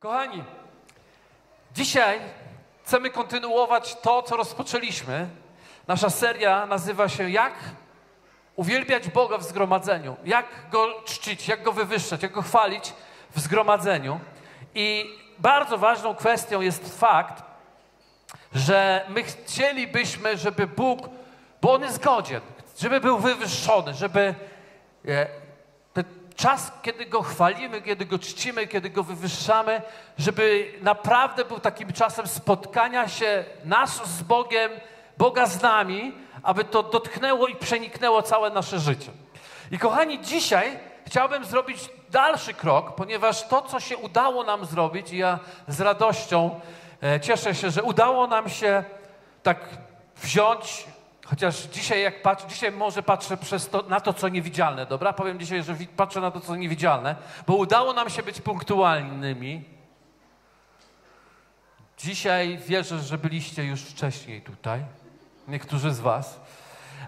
Kochani, dzisiaj chcemy kontynuować to, co rozpoczęliśmy. Nasza seria nazywa się Jak uwielbiać Boga w zgromadzeniu, jak Go czcić, jak Go wywyższać, jak Go chwalić w zgromadzeniu. I bardzo ważną kwestią jest fakt, że my chcielibyśmy, żeby Bóg, bo On jest godzien, żeby był wywyższony, żeby e, czas, kiedy Go chwalimy, kiedy Go czcimy, kiedy Go wywyższamy, żeby naprawdę był takim czasem spotkania się nas z Bogiem, Boga z nami, aby to dotknęło i przeniknęło całe nasze życie. I kochani, dzisiaj chciałbym zrobić dalszy krok, ponieważ to, co się udało nam zrobić, i ja z radością e, cieszę się, że udało nam się tak wziąć, chociaż dzisiaj jak patrzę, dzisiaj może patrzę to, na to, co niewidzialne, dobra? Powiem dzisiaj, że patrzę na to, co niewidzialne, bo udało nam się być punktualnymi. Dzisiaj wierzę, że byliście już wcześniej tutaj, niektórzy z was.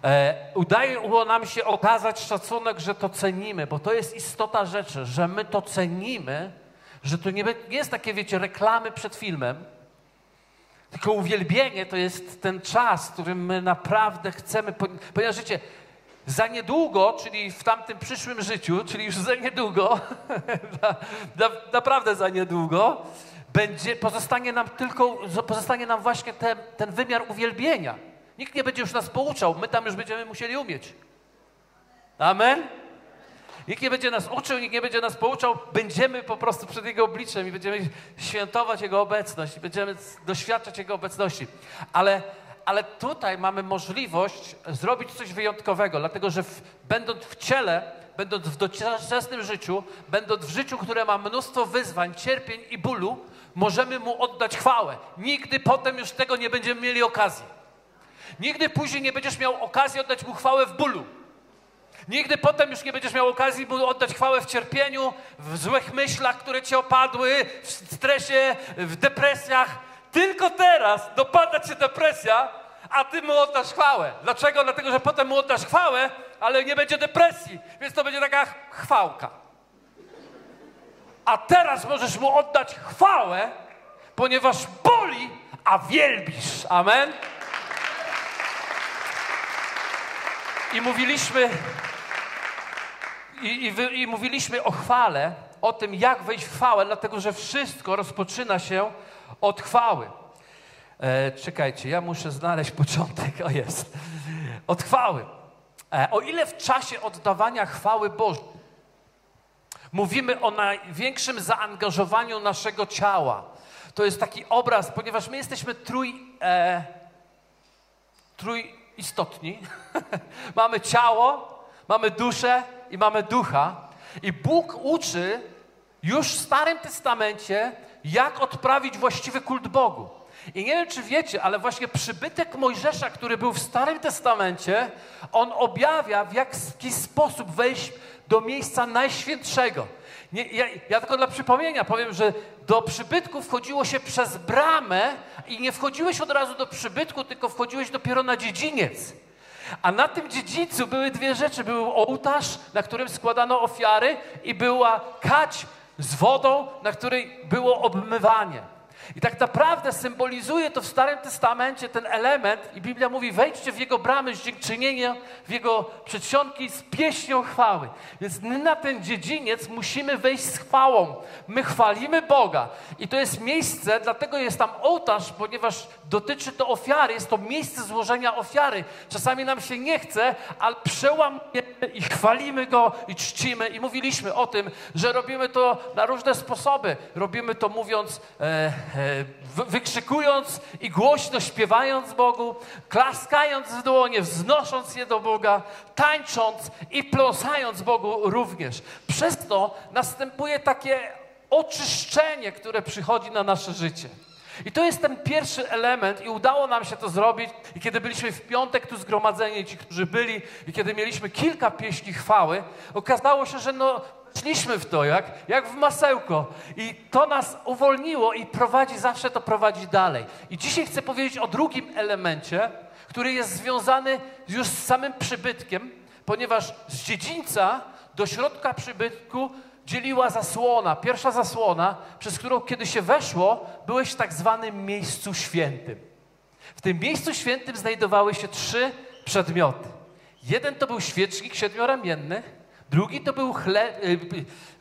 E, udało nam się okazać szacunek, że to cenimy, bo to jest istota rzeczy, że my to cenimy, że to nie, nie jest takie, wiecie, reklamy przed filmem, tylko uwielbienie to jest ten czas, w którym my naprawdę chcemy, po- ponieważ życie za niedługo, czyli w tamtym przyszłym życiu, czyli już za niedługo, na, na, naprawdę za niedługo, będzie, pozostanie nam tylko, pozostanie nam właśnie ten, ten wymiar uwielbienia. Nikt nie będzie już nas pouczał, my tam już będziemy musieli umieć. Amen? Nikt nie będzie nas uczył, nikt nie będzie nas pouczał. Będziemy po prostu przed Jego obliczem i będziemy świętować Jego obecność będziemy doświadczać Jego obecności. Ale, ale tutaj mamy możliwość zrobić coś wyjątkowego, dlatego że w, będąc w ciele, będąc w doczesnym życiu, będąc w życiu, które ma mnóstwo wyzwań, cierpień i bólu, możemy Mu oddać chwałę. Nigdy potem już tego nie będziemy mieli okazji. Nigdy później nie będziesz miał okazji oddać Mu chwałę w bólu. Nigdy potem już nie będziesz miał okazji mu oddać chwałę w cierpieniu, w złych myślach, które cię opadły, w stresie, w depresjach. Tylko teraz dopada cię depresja, a ty mu oddasz chwałę. Dlaczego? Dlatego, że potem mu oddasz chwałę, ale nie będzie depresji, więc to będzie taka chwałka. A teraz możesz mu oddać chwałę, ponieważ boli, a wielbisz. Amen? I mówiliśmy, i, i, wy, i mówiliśmy o chwale, o tym, jak wejść w chwałę, dlatego że wszystko rozpoczyna się od chwały. E, czekajcie, ja muszę znaleźć początek. O jest. Od chwały. E, o ile w czasie oddawania chwały Bożej mówimy o największym zaangażowaniu naszego ciała, to jest taki obraz, ponieważ my jesteśmy trój, e, trójistotni. mamy ciało, mamy duszę i mamy ducha. I Bóg uczy już w Starym Testamencie, jak odprawić właściwy kult Bogu. I nie wiem, czy wiecie, ale właśnie przybytek Mojżesza, który był w Starym Testamencie, on objawia, w jaki sposób wejść do miejsca najświętszego. Nie, ja, ja tylko dla przypomnienia powiem, że do przybytku wchodziło się przez bramę i nie wchodziłeś od razu do przybytku, tylko wchodziłeś dopiero na dziedziniec. A na tym dziedzińcu były dwie rzeczy. Był ołtarz, na którym składano ofiary i była kać z wodą, na której było obmywanie. I tak naprawdę symbolizuje to w Starym Testamencie ten element i Biblia mówi wejdźcie w Jego bramy z dziękczynienia, w Jego przedsionki z pieśnią chwały. Więc my na ten dziedziniec musimy wejść z chwałą. My chwalimy Boga i to jest miejsce, dlatego jest tam ołtarz, ponieważ dotyczy to ofiary, jest to miejsce złożenia ofiary. Czasami nam się nie chce, ale przełamujemy i chwalimy Go i czcimy i mówiliśmy o tym, że robimy to na różne sposoby. Robimy to mówiąc... E, wy- wykrzykując i głośno śpiewając Bogu, klaskając w dłonie, wznosząc je do Boga, tańcząc i pląsając Bogu również. Przez to następuje takie oczyszczenie, które przychodzi na nasze życie. I to jest ten pierwszy element i udało nam się to zrobić. I kiedy byliśmy w piątek tu zgromadzeni, ci, którzy byli, i kiedy mieliśmy kilka pieśni chwały, okazało się, że no, szliśmy w to, jak, jak w masełko. I to nas uwolniło i prowadzi, zawsze to prowadzi dalej. I dzisiaj chcę powiedzieć o drugim elemencie, który jest związany już z samym przybytkiem, ponieważ z dziedzińca do środka przybytku dzieliła zasłona. Pierwsza zasłona, przez którą kiedy się weszło, byłeś w tak zwanym miejscu świętym. W tym miejscu świętym znajdowały się trzy przedmioty. Jeden to był świecznik siedmioramienny, drugi to był chle, y,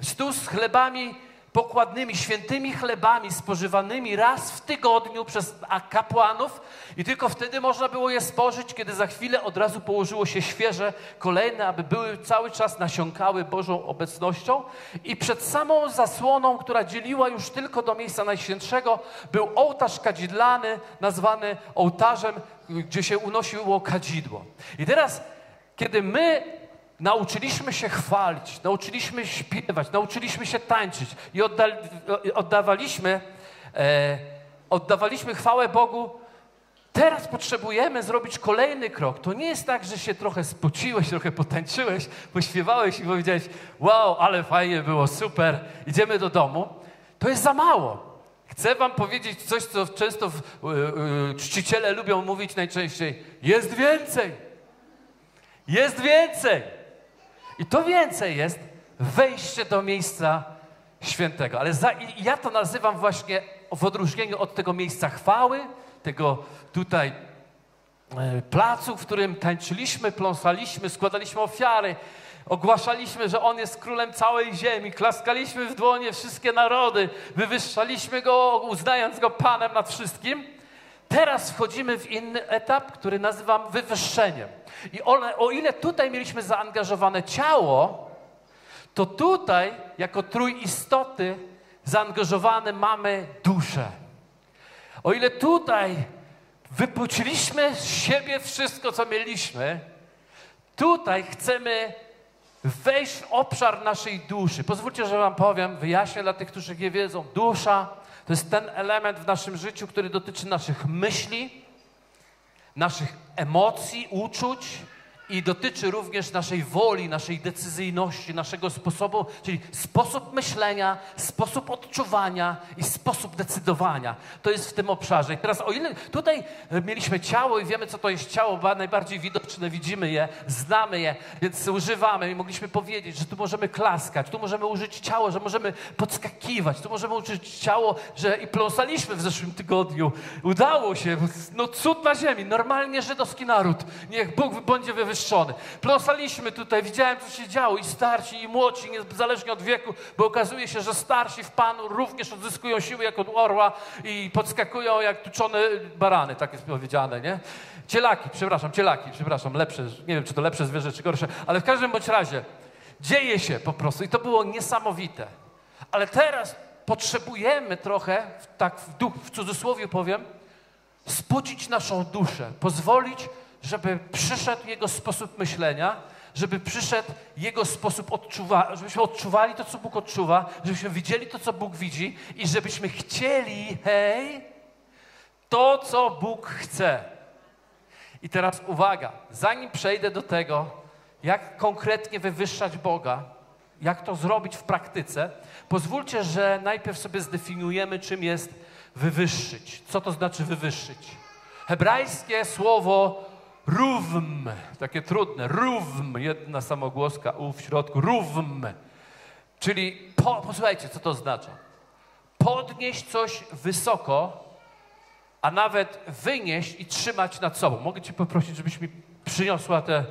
stół z chlebami pokładnymi, świętymi chlebami spożywanymi raz w tygodniu przez kapłanów i tylko wtedy można było je spożyć, kiedy za chwilę od razu położyło się świeże, kolejne, aby były cały czas nasiąkały Bożą obecnością i przed samą zasłoną, która dzieliła już tylko do miejsca najświętszego, był ołtarz kadzidlany, nazwany ołtarzem, gdzie się unosiło kadzidło. I teraz, kiedy my Nauczyliśmy się chwalić, nauczyliśmy śpiewać, nauczyliśmy się tańczyć i odda, oddawaliśmy, e, oddawaliśmy chwałę Bogu. Teraz potrzebujemy zrobić kolejny krok. To nie jest tak, że się trochę spociłeś, trochę potańczyłeś, pośpiewałeś i powiedziałeś: Wow, ale fajnie było, super, idziemy do domu. To jest za mało. Chcę Wam powiedzieć coś, co często w, y, y, czciciele lubią mówić najczęściej: Jest więcej. Jest więcej. I to więcej jest wejście do miejsca świętego. Ale za, ja to nazywam właśnie w odróżnieniu od tego miejsca chwały, tego tutaj e, placu, w którym tańczyliśmy, pląsaliśmy, składaliśmy ofiary, ogłaszaliśmy, że On jest królem całej ziemi, klaskaliśmy w dłonie wszystkie narody, wywyższaliśmy Go, uznając Go Panem nad wszystkim. Teraz wchodzimy w inny etap, który nazywam wywyższeniem. I one, o ile tutaj mieliśmy zaangażowane ciało, to tutaj, jako trójistoty, zaangażowane mamy duszę. O ile tutaj wypuściliśmy z siebie wszystko, co mieliśmy, tutaj chcemy wejść w obszar naszej duszy. Pozwólcie, że Wam powiem, wyjaśnię dla tych, którzy nie wiedzą. Dusza to jest ten element w naszym życiu, który dotyczy naszych myśli, naszych emocji, uczuć, i dotyczy również naszej woli, naszej decyzyjności, naszego sposobu, czyli sposób myślenia, sposób odczuwania i sposób decydowania. To jest w tym obszarze. I teraz o ile tutaj mieliśmy ciało i wiemy, co to jest ciało, bo najbardziej widoczne, widzimy je, znamy je, więc używamy i mogliśmy powiedzieć, że tu możemy klaskać, tu możemy użyć ciało, że możemy podskakiwać, tu możemy użyć ciało, że i pląsaliśmy w zeszłym tygodniu. Udało się, no cud na ziemi, normalnie żydowski naród. Niech Bóg będzie wywyższony wywyższony. Pląsaliśmy tutaj, widziałem, co się działo i starsi, i młodsi, niezależnie od wieku, bo okazuje się, że starsi w Panu również odzyskują siły jak od orła i podskakują jak tuczone barany, tak jest powiedziane, nie? Cielaki, przepraszam, cielaki, przepraszam, lepsze, nie wiem, czy to lepsze zwierzę, czy gorsze, ale w każdym bądź razie dzieje się po prostu i to było niesamowite. Ale teraz potrzebujemy trochę, tak w, duch, w cudzysłowie powiem, spocić naszą duszę, pozwolić żeby przyszedł Jego sposób myślenia, żeby przyszedł Jego sposób odczuwania, żebyśmy odczuwali to, co Bóg odczuwa, żebyśmy widzieli to, co Bóg widzi i żebyśmy chcieli, hej, to, co Bóg chce. I teraz uwaga, zanim przejdę do tego, jak konkretnie wywyższać Boga, jak to zrobić w praktyce, pozwólcie, że najpierw sobie zdefiniujemy, czym jest wywyższyć. Co to znaczy wywyższyć? Hebrajskie słowo Rówm, takie trudne, rówm, jedna samogłoska u w środku, rówm. Czyli, po, posłuchajcie, co to oznacza. Podnieść coś wysoko, a nawet wynieść i trzymać nad sobą. Mogę Cię poprosić, żebyś mi przyniosła te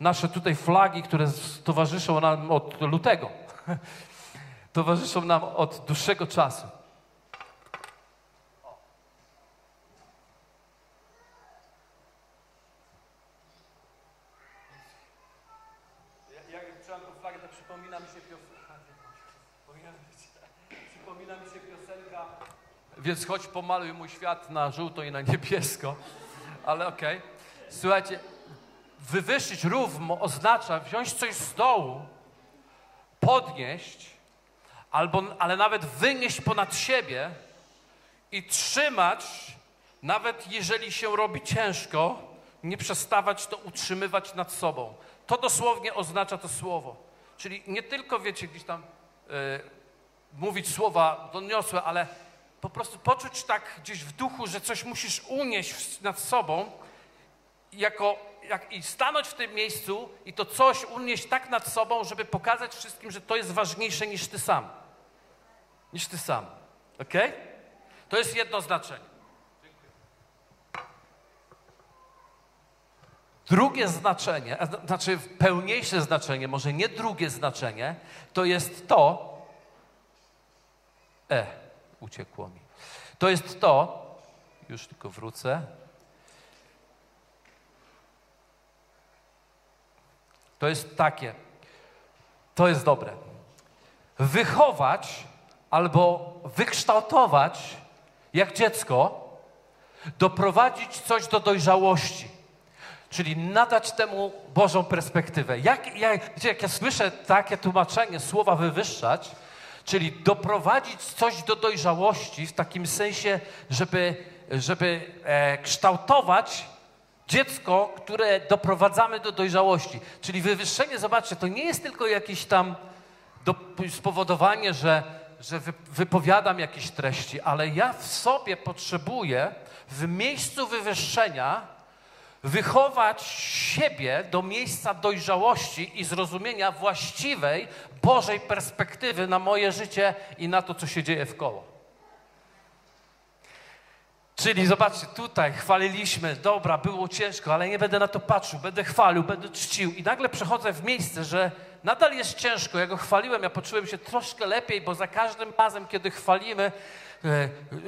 nasze tutaj flagi, które towarzyszą nam od lutego. towarzyszą nam od dłuższego czasu. Więc choć pomaluj mój świat na żółto i na niebiesko, ale okej. Okay. Słuchajcie, wywyższyć równo oznacza wziąć coś z dołu, podnieść, albo, ale nawet wynieść ponad siebie i trzymać, nawet jeżeli się robi ciężko, nie przestawać to utrzymywać nad sobą. To dosłownie oznacza to słowo. Czyli nie tylko, wiecie, gdzieś tam yy, mówić słowa doniosłe, ale po prostu poczuć tak gdzieś w duchu, że coś musisz unieść nad sobą, jako, jak, i stanąć w tym miejscu i to coś unieść tak nad sobą, żeby pokazać wszystkim, że to jest ważniejsze niż ty sam. Niż ty sam. Ok? To jest jedno znaczenie. Drugie znaczenie, znaczy pełniejsze znaczenie, może nie drugie znaczenie, to jest to, e, uciekło mi. To jest to, już tylko wrócę. To jest takie, to jest dobre. Wychować albo wykształtować jak dziecko, doprowadzić coś do dojrzałości. Czyli nadać temu Bożą perspektywę. Jak, jak, jak ja słyszę takie tłumaczenie słowa wywyższać, czyli doprowadzić coś do dojrzałości w takim sensie, żeby, żeby e, kształtować dziecko, które doprowadzamy do dojrzałości. Czyli wywyższenie, zobaczcie, to nie jest tylko jakieś tam do, spowodowanie, że, że wy, wypowiadam jakieś treści, ale ja w sobie potrzebuję w miejscu wywyższenia wychować siebie do miejsca dojrzałości i zrozumienia właściwej Bożej perspektywy na moje życie i na to, co się dzieje w koło. Czyli zobaczcie, tutaj chwaliliśmy, dobra, było ciężko, ale nie będę na to patrzył, będę chwalił, będę czcił. I nagle przechodzę w miejsce, że nadal jest ciężko. Ja go chwaliłem, ja poczułem się troszkę lepiej, bo za każdym razem, kiedy chwalimy,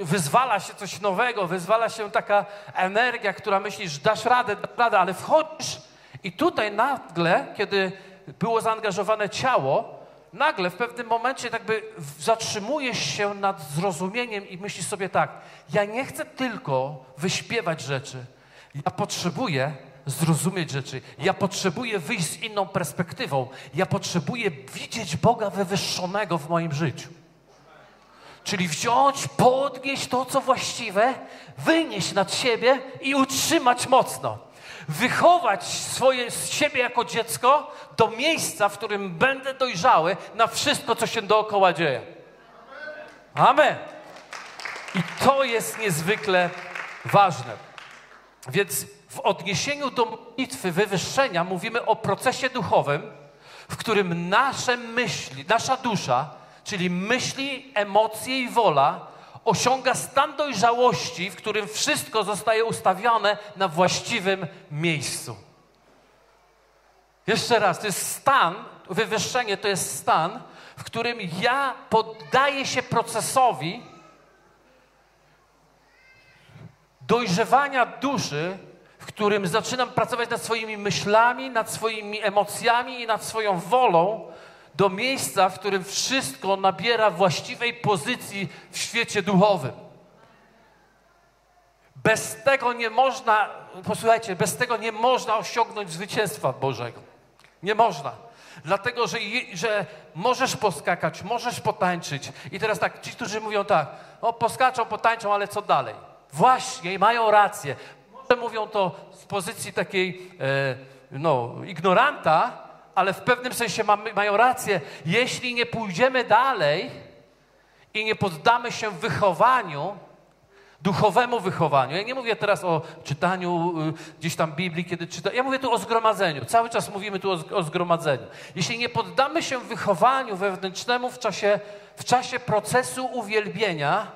wyzwala się coś nowego, wyzwala się taka energia, która myślisz, dasz radę, dasz radę, ale wchodzisz i tutaj nagle, kiedy było zaangażowane ciało, nagle w pewnym momencie jakby zatrzymujesz się nad zrozumieniem i myślisz sobie tak, ja nie chcę tylko wyśpiewać rzeczy, ja potrzebuję zrozumieć rzeczy. Ja potrzebuję wyjść z inną perspektywą. Ja potrzebuję widzieć Boga wywyższonego w moim życiu. Czyli wziąć, podnieść to, co właściwe, wynieść nad siebie i utrzymać mocno. Wychować swoje, z siebie jako dziecko do miejsca, w którym będę dojrzały na wszystko, co się dookoła dzieje. Amen. I to jest niezwykle ważne. Więc w odniesieniu do modlitwy wywyższenia mówimy o procesie duchowym, w którym nasze myśli, nasza dusza czyli myśli, emocje i wola, osiąga stan dojrzałości, w którym wszystko zostaje ustawione na właściwym miejscu. Jeszcze raz, to jest stan, wywyższenie to jest stan, w którym ja poddaję się procesowi dojrzewania duszy, w którym zaczynam pracować nad swoimi myślami, nad swoimi emocjami i nad swoją wolą, do miejsca, w którym wszystko nabiera właściwej pozycji w świecie duchowym. Bez tego nie można, posłuchajcie, bez tego nie można osiągnąć zwycięstwa Bożego. Nie można. Dlatego, że, że możesz poskakać, możesz potańczyć. I teraz tak, ci, którzy mówią tak, o poskaczą, potańczą, ale co dalej? Właśnie, mają rację. Może mówią to z pozycji takiej, e, no, ignoranta, ale w pewnym sensie mają rację. Jeśli nie pójdziemy dalej i nie poddamy się wychowaniu, duchowemu wychowaniu. Ja nie mówię teraz o czytaniu y, gdzieś tam Biblii, kiedy czytam. Ja mówię tu o zgromadzeniu. Cały czas mówimy tu o, o zgromadzeniu. Jeśli nie poddamy się wychowaniu wewnętrznemu w czasie, w czasie procesu uwielbienia,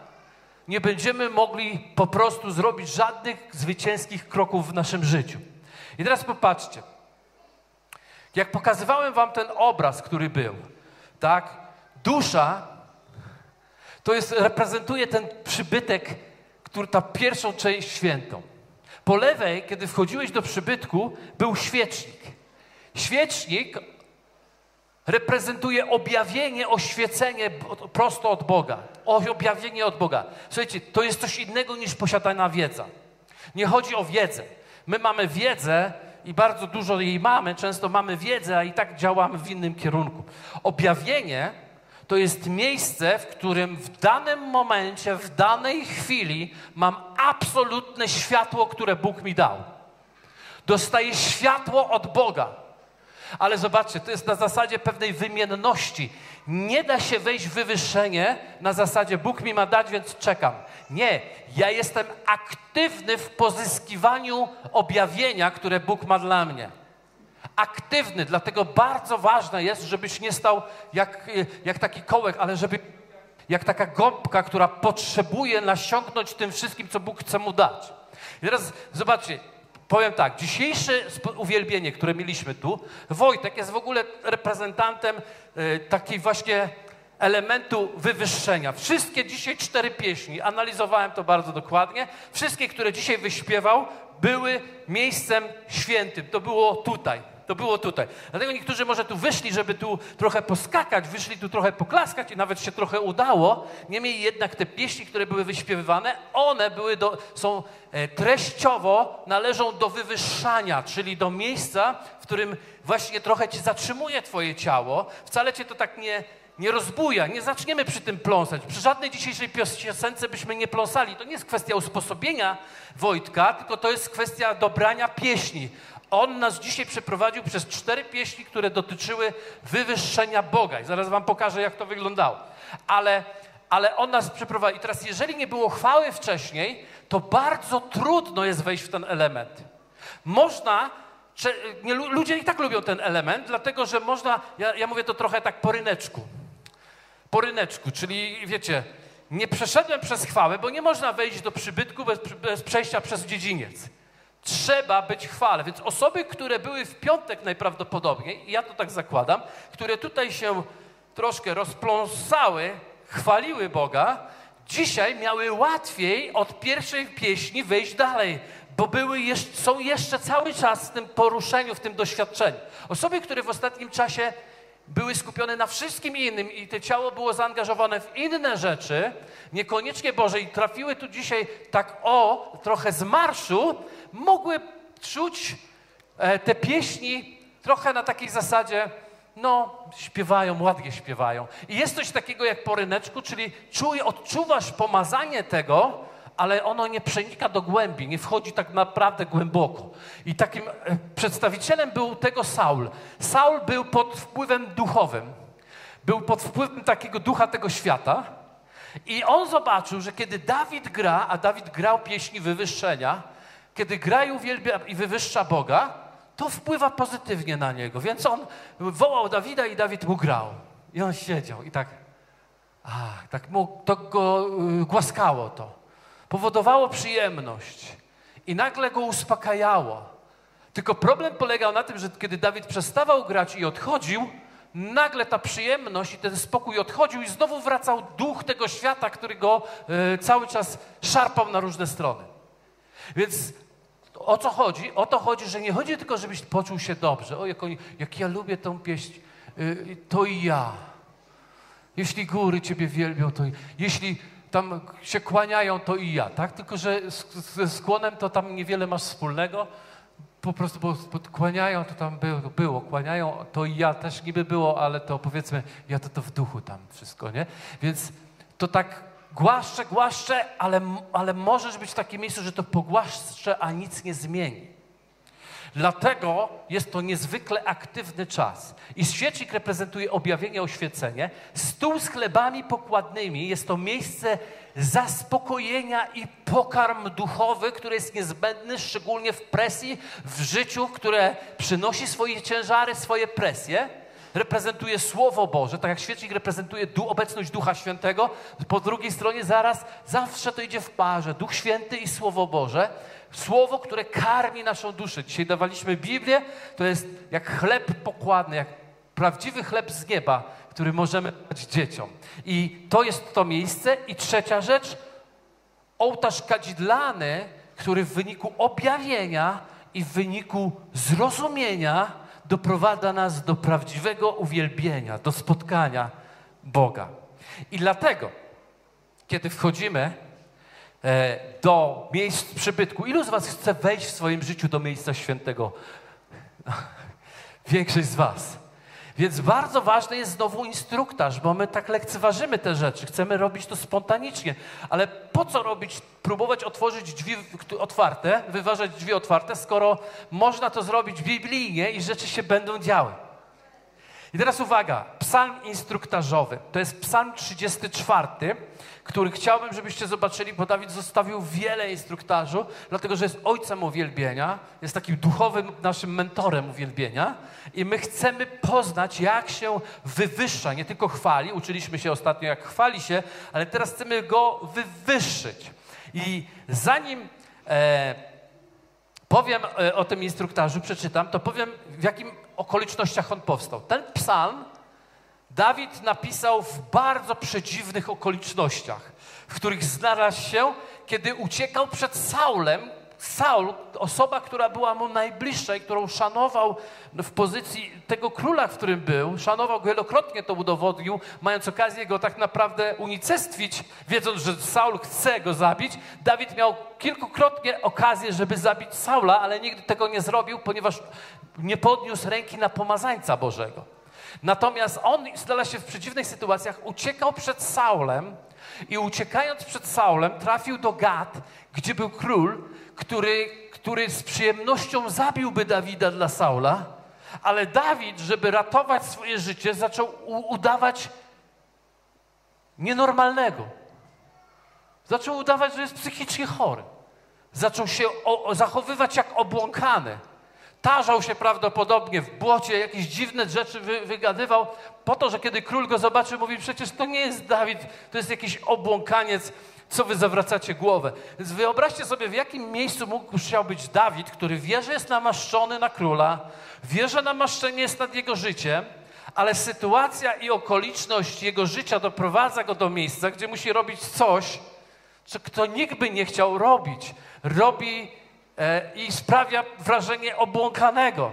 nie będziemy mogli po prostu zrobić żadnych zwycięskich kroków w naszym życiu. I teraz popatrzcie. Jak pokazywałem wam ten obraz, który był, tak? Dusza to jest, reprezentuje ten przybytek, który, ta pierwszą część świętą. Po lewej, kiedy wchodziłeś do przybytku, był świecznik. Świecznik reprezentuje objawienie, oświecenie prosto od Boga. Objawienie od Boga. Słuchajcie, to jest coś innego niż posiadana wiedza. Nie chodzi o wiedzę. My mamy wiedzę, i bardzo dużo jej mamy, często mamy wiedzę, a i tak działamy w innym kierunku. Objawienie to jest miejsce, w którym w danym momencie, w danej chwili mam absolutne światło, które Bóg mi dał. Dostaję światło od Boga. Ale zobaczcie, to jest na zasadzie pewnej wymienności. Nie da się wejść w wywyższenie na zasadzie Bóg mi ma dać, więc czekam. Nie, ja jestem aktywny w pozyskiwaniu objawienia, które Bóg ma dla mnie. Aktywny, dlatego bardzo ważne jest, żebyś nie stał jak, jak taki kołek, ale żeby jak taka gąbka, która potrzebuje nasiąknąć tym wszystkim, co Bóg chce mu dać. I teraz zobaczcie, powiem tak, dzisiejsze uwielbienie, które mieliśmy tu, Wojtek jest w ogóle reprezentantem takiej właśnie elementu wywyższenia. Wszystkie dzisiaj cztery pieśni, analizowałem to bardzo dokładnie, wszystkie, które dzisiaj wyśpiewał, były miejscem świętym. To było tutaj. To było tutaj. Dlatego niektórzy może tu wyszli, żeby tu trochę poskakać, wyszli tu trochę poklaskać i nawet się trochę udało. Niemniej jednak te pieśni, które były wyśpiewywane, one były do, są e, treściowo należą do wywyższania, czyli do miejsca, w którym właśnie trochę ci zatrzymuje twoje ciało. Wcale cię to tak nie, nie rozbuja, nie zaczniemy przy tym pląsać. Przy żadnej dzisiejszej piosence byśmy nie pląsali. To nie jest kwestia usposobienia Wojtka, tylko to jest kwestia dobrania pieśni. On nas dzisiaj przeprowadził przez cztery pieśni, które dotyczyły wywyższenia Boga. I zaraz wam pokażę, jak to wyglądało. Ale, ale on nas przeprowadził. I teraz, jeżeli nie było chwały wcześniej, to bardzo trudno jest wejść w ten element. Można nie, ludzie i tak lubią ten element, dlatego że można, ja, ja, mówię to trochę tak po ryneczku. Po ryneczku, czyli wiecie, nie przeszedłem przez chwałę, bo nie można wejść do przybytku bez, bez przejścia przez dziedziniec. Trzeba być chwale. Więc osoby, które były w piątek najprawdopodobniej, ja to tak zakładam, które tutaj się troszkę rozpląsały, chwaliły Boga, dzisiaj miały łatwiej od pierwszej pieśni wejść dalej, bo były są jeszcze cały czas w tym poruszeniu, w tym doświadczeniu. Osoby, które w ostatnim czasie były skupione na wszystkim innym i to ciało było zaangażowane w inne rzeczy, niekoniecznie Boże, i trafiły tu dzisiaj tak o, trochę z marszu, mogły czuć e, te pieśni trochę na takiej zasadzie, no, śpiewają, ładnie śpiewają. I jest coś takiego jak po ryneczku, czyli czuj, odczuwasz pomazanie tego, ale ono nie przenika do głębi, nie wchodzi tak naprawdę głęboko. I takim e, przedstawicielem był tego Saul. Saul był pod wpływem duchowym. Był pod wpływem takiego ducha tego świata. I on zobaczył, że kiedy Dawid gra, a Dawid grał pieśni wywyższenia, kiedy gra i uwielbia i wywyższa Boga, to wpływa pozytywnie na niego. Więc on wołał Dawida i Dawid mu grał. I on siedział i tak, tak mu, to go y, głaskało to. Powodowało przyjemność i nagle go uspokajało. Tylko problem polegał na tym, że kiedy Dawid przestawał grać i odchodził, nagle ta przyjemność i ten spokój odchodził i znowu wracał duch tego świata, który go y, cały czas szarpał na różne strony. Więc o co chodzi? O to chodzi, że nie chodzi tylko, żebyś poczuł się dobrze. O, jak, jak ja lubię tą pieśń, yy, to i ja. Jeśli góry Ciebie wielbią, to i, jeśli tam się kłaniają, to i ja, tak? Tylko, że ze skłonem to tam niewiele masz wspólnego. Po prostu, bo kłaniają, to tam było, było, kłaniają, to i ja też niby było, ale to powiedzmy, ja to to w duchu tam wszystko, nie? Więc to tak Głaszczę, głaszczę, ale, ale możesz być w takim miejscu, że to pogłaszczę, a nic nie zmieni. Dlatego jest to niezwykle aktywny czas. I świecznik reprezentuje objawienie, oświecenie. Stół z chlebami pokładnymi jest to miejsce zaspokojenia i pokarm duchowy, który jest niezbędny, szczególnie w presji, w życiu, które przynosi swoje ciężary, swoje presje reprezentuje Słowo Boże, tak jak świecznik reprezentuje du, obecność Ducha Świętego, po drugiej stronie zaraz, zawsze to idzie w parze. Duch Święty i Słowo Boże. Słowo, które karmi naszą duszę. Dzisiaj dawaliśmy Biblię, to jest jak chleb pokładny, jak prawdziwy chleb z nieba, który możemy dać dzieciom. I to jest to miejsce. I trzecia rzecz, ołtarz kadzidlany, który w wyniku objawienia i w wyniku zrozumienia doprowadza nas do prawdziwego uwielbienia, do spotkania Boga. I dlatego, kiedy wchodzimy do miejsc przybytku, ilu z Was chce wejść w swoim życiu do miejsca świętego? Większość z Was. Więc bardzo ważny jest znowu instruktaż, bo my tak lekceważymy te rzeczy, chcemy robić to spontanicznie. Ale po co robić, próbować otworzyć drzwi otwarte, wyważać drzwi otwarte, skoro można to zrobić biblijnie i rzeczy się będą działy? I teraz uwaga, psalm instruktażowy. To jest psalm 34, który chciałbym, żebyście zobaczyli, bo Dawid zostawił wiele instruktażu, dlatego że jest ojcem uwielbienia, jest takim duchowym naszym mentorem uwielbienia i my chcemy poznać, jak się wywyższa, nie tylko chwali, uczyliśmy się ostatnio, jak chwali się, ale teraz chcemy go wywyższyć. I zanim e, powiem e, o tym instruktażu, przeczytam, to powiem, w jakim okolicznościach on powstał. Ten psalm Dawid napisał w bardzo przedziwnych okolicznościach, w których znalazł się, kiedy uciekał przed Saulem. Saul, osoba, która była mu najbliższa i którą szanował w pozycji tego króla, w którym był, szanował go wielokrotnie, to udowodnił, mając okazję go tak naprawdę unicestwić, wiedząc, że Saul chce go zabić. Dawid miał kilkukrotnie okazję, żeby zabić Saula, ale nigdy tego nie zrobił, ponieważ nie podniósł ręki na pomazańca Bożego. Natomiast on znalazł się w przeciwnych sytuacjach, uciekał przed Saulem i uciekając przed Saulem trafił do Gad, gdzie był król, który, który z przyjemnością zabiłby Dawida dla Saula, ale Dawid, żeby ratować swoje życie, zaczął udawać nienormalnego. Zaczął udawać, że jest psychicznie chory. Zaczął się zachowywać jak obłąkany tarzał się prawdopodobnie w błocie, jakieś dziwne rzeczy wy, wygadywał, po to, że kiedy król go zobaczył, mówi, przecież to nie jest Dawid, to jest jakiś obłąkaniec, co wy zawracacie głowę. Więc wyobraźcie sobie, w jakim miejscu mógł musiał być Dawid, który wie, że jest namaszczony na króla, wie, że namaszczenie jest nad jego życiem, ale sytuacja i okoliczność jego życia doprowadza go do miejsca, gdzie musi robić coś, co kto nikt by nie chciał robić. Robi i sprawia wrażenie obłąkanego.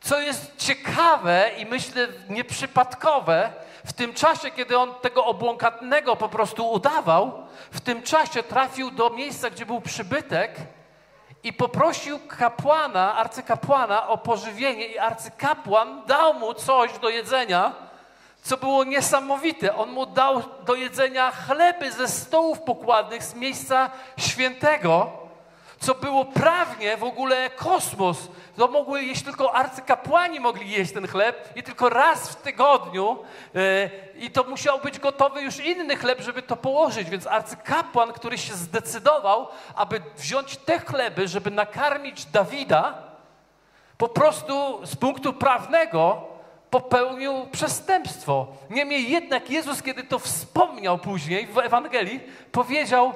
Co jest ciekawe i myślę nieprzypadkowe, w tym czasie, kiedy on tego obłąkanego po prostu udawał, w tym czasie trafił do miejsca, gdzie był przybytek i poprosił kapłana, arcykapłana o pożywienie i arcykapłan dał mu coś do jedzenia, co było niesamowite. On mu dał do jedzenia chleby ze stołów pokładnych z miejsca świętego, co było prawnie w ogóle kosmos. To mogły jeść tylko arcykapłani mogli jeść ten chleb i tylko raz w tygodniu yy, i to musiał być gotowy już inny chleb, żeby to położyć. Więc arcykapłan, który się zdecydował, aby wziąć te chleby, żeby nakarmić Dawida, po prostu z punktu prawnego popełnił przestępstwo. Niemniej jednak Jezus, kiedy to wspomniał później w Ewangelii, powiedział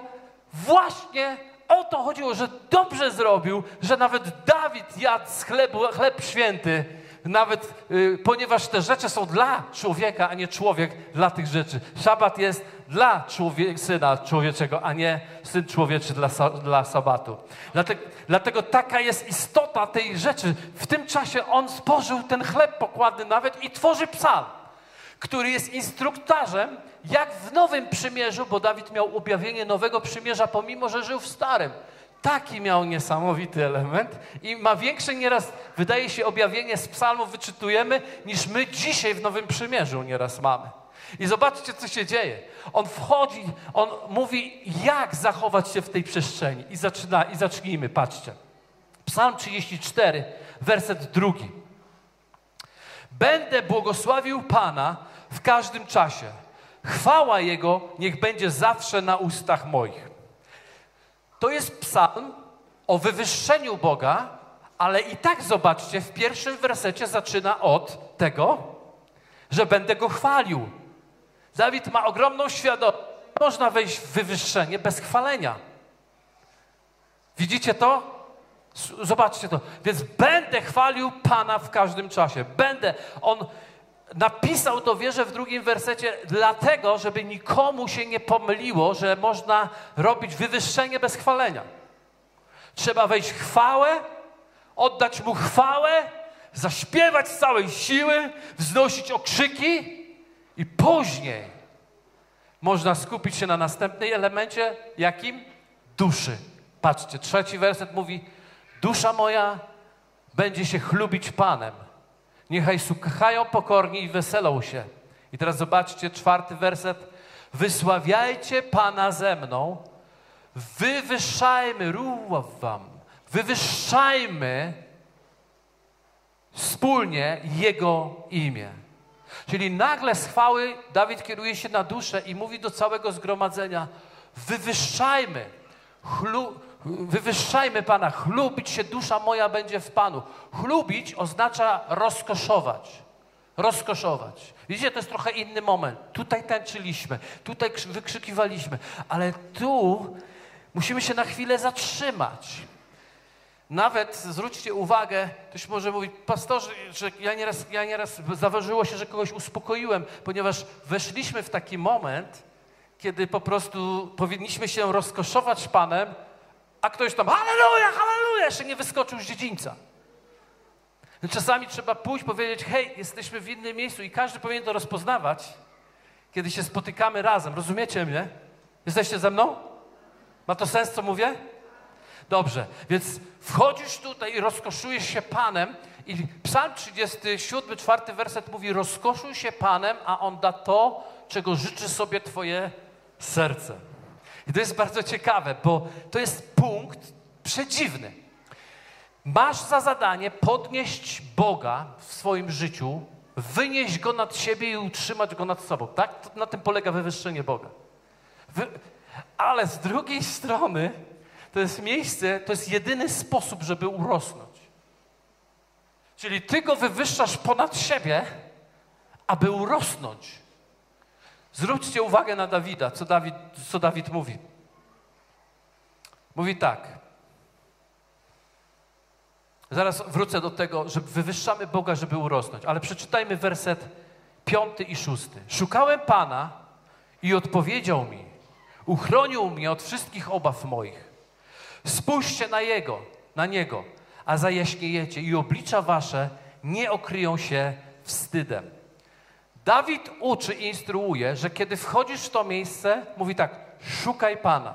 właśnie o to chodziło, że dobrze zrobił, że nawet Dawid jadł z chlebu, chleb święty, nawet y, ponieważ te rzeczy są dla człowieka, a nie człowiek dla tych rzeczy. Szabat jest dla człowiek, syna człowieczego, a nie syn człowieczy dla, dla sabatu. Dlatego, dlatego taka jest istota tej rzeczy. W tym czasie on spożył ten chleb pokładny nawet i tworzy psalm który jest instruktarzem, jak w Nowym Przymierzu, bo Dawid miał objawienie Nowego Przymierza, pomimo że żył w Starym. Taki miał niesamowity element i ma większe nieraz, wydaje się, objawienie z psalmów wyczytujemy, niż my dzisiaj w Nowym Przymierzu nieraz mamy. I zobaczcie, co się dzieje. On wchodzi, on mówi, jak zachować się w tej przestrzeni. I, zaczyna, i zacznijmy, patrzcie. Psalm 34, werset drugi. Będę błogosławił Pana w każdym czasie. Chwała Jego niech będzie zawsze na ustach moich. To jest psalm o wywyższeniu Boga, ale i tak zobaczcie, w pierwszym wersecie zaczyna od tego, że będę Go chwalił. Dawid ma ogromną świadomość, można wejść w wywyższenie bez chwalenia. Widzicie to? Zobaczcie to. Więc będę chwalił Pana w każdym czasie. Będę. On napisał to, wierzę, w drugim wersecie, dlatego, żeby nikomu się nie pomyliło, że można robić wywyższenie bez chwalenia. Trzeba wejść w chwałę, oddać Mu chwałę, zaśpiewać z całej siły, wznosić okrzyki i później można skupić się na następnej elemencie, jakim? Duszy. Patrzcie, trzeci werset mówi, Dusza moja będzie się chlubić Panem. Niechaj słuchają pokorni i weselą się. I teraz zobaczcie czwarty werset. Wysławiajcie Pana ze mną, wywyższajmy, ruław wam, wywyższajmy wspólnie Jego imię. Czyli nagle z chwały Dawid kieruje się na duszę i mówi do całego zgromadzenia: Wywyższajmy, chlu, wywyższajmy Pana, chlubić się dusza moja będzie w Panu. Chlubić oznacza rozkoszować. Rozkoszować. Widzicie, to jest trochę inny moment. Tutaj tańczyliśmy, tutaj wykrzykiwaliśmy, ale tu musimy się na chwilę zatrzymać. Nawet zwróćcie uwagę, ktoś może mówić, pastorzy, że ja nieraz, ja nieraz zaważyło się, że kogoś uspokoiłem, ponieważ weszliśmy w taki moment, kiedy po prostu powinniśmy się rozkoszować Panem, a ktoś tam, halleluja, halleluja, jeszcze nie wyskoczył z dziedzińca. Czasami trzeba pójść, powiedzieć, hej, jesteśmy w innym miejscu i każdy powinien to rozpoznawać, kiedy się spotykamy razem. Rozumiecie mnie? Jesteście ze mną? Ma to sens, co mówię? Dobrze, więc wchodzisz tutaj i rozkoszujesz się Panem i Psalm 37, czwarty werset mówi rozkoszuj się Panem, a On da to, czego życzy sobie Twoje serce. I to jest bardzo ciekawe, bo to jest punkt przedziwny. Masz za zadanie podnieść Boga w swoim życiu, wynieść Go nad siebie i utrzymać Go nad sobą. Tak? To na tym polega wywyższenie Boga. Wy... Ale z drugiej strony to jest miejsce, to jest jedyny sposób, żeby urosnąć. Czyli Ty Go wywyższasz ponad siebie, aby urosnąć. Zwróćcie uwagę na Dawida, co Dawid, co Dawid mówi. Mówi tak. Zaraz wrócę do tego, że wywyższamy Boga, żeby urosnąć, ale przeczytajmy werset piąty i szósty. Szukałem Pana i odpowiedział mi, uchronił mnie od wszystkich obaw moich. Spójrzcie na Jego, na Niego, a zajaśniejecie i oblicza wasze nie okryją się wstydem. Dawid uczy i instruuje, że kiedy wchodzisz w to miejsce, mówi tak, szukaj Pana.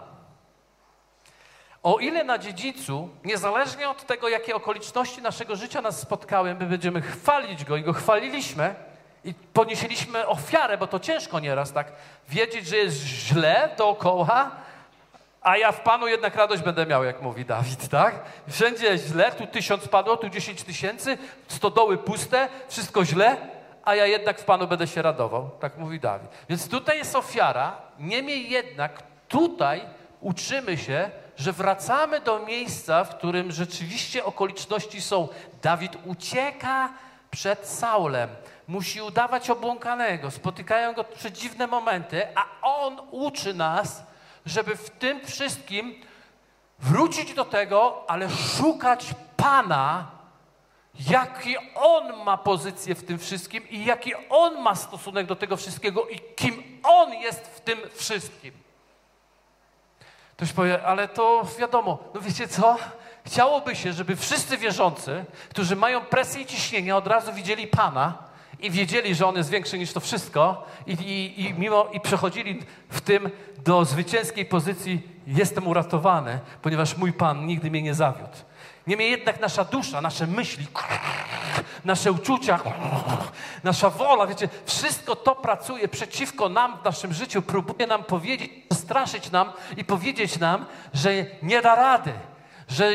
O ile na dziedzicu, niezależnie od tego, jakie okoliczności naszego życia nas spotkały, my będziemy chwalić Go i Go chwaliliśmy i ponieśliśmy ofiarę, bo to ciężko nieraz tak wiedzieć, że jest źle dookoła, a ja w Panu jednak radość będę miał, jak mówi Dawid, tak? Wszędzie jest źle, tu tysiąc padło, tu dziesięć tysięcy, stodoły puste, wszystko źle, a ja jednak w Panu będę się radował, tak mówi Dawid. Więc tutaj jest ofiara, niemniej jednak tutaj uczymy się, że wracamy do miejsca, w którym rzeczywiście okoliczności są. Dawid ucieka przed Saulem, musi udawać obłąkanego, spotykają go przedziwne momenty, a on uczy nas, żeby w tym wszystkim wrócić do tego, ale szukać Pana, jaki On ma pozycję w tym wszystkim i jaki On ma stosunek do tego wszystkiego i kim On jest w tym wszystkim. Ktoś powie, ale to wiadomo, no wiecie co? Chciałoby się, żeby wszyscy wierzący, którzy mają presję i ciśnienie, od razu widzieli Pana i wiedzieli, że On jest większy niż to wszystko i, i, i, mimo, i przechodzili w tym do zwycięskiej pozycji jestem uratowany, ponieważ mój Pan nigdy mnie nie zawiódł. Niemniej jednak nasza dusza, nasze myśli, nasze uczucia, nasza wola, wiecie, wszystko to pracuje przeciwko nam w naszym życiu, próbuje nam powiedzieć, straszyć nam i powiedzieć nam, że nie da rady, że,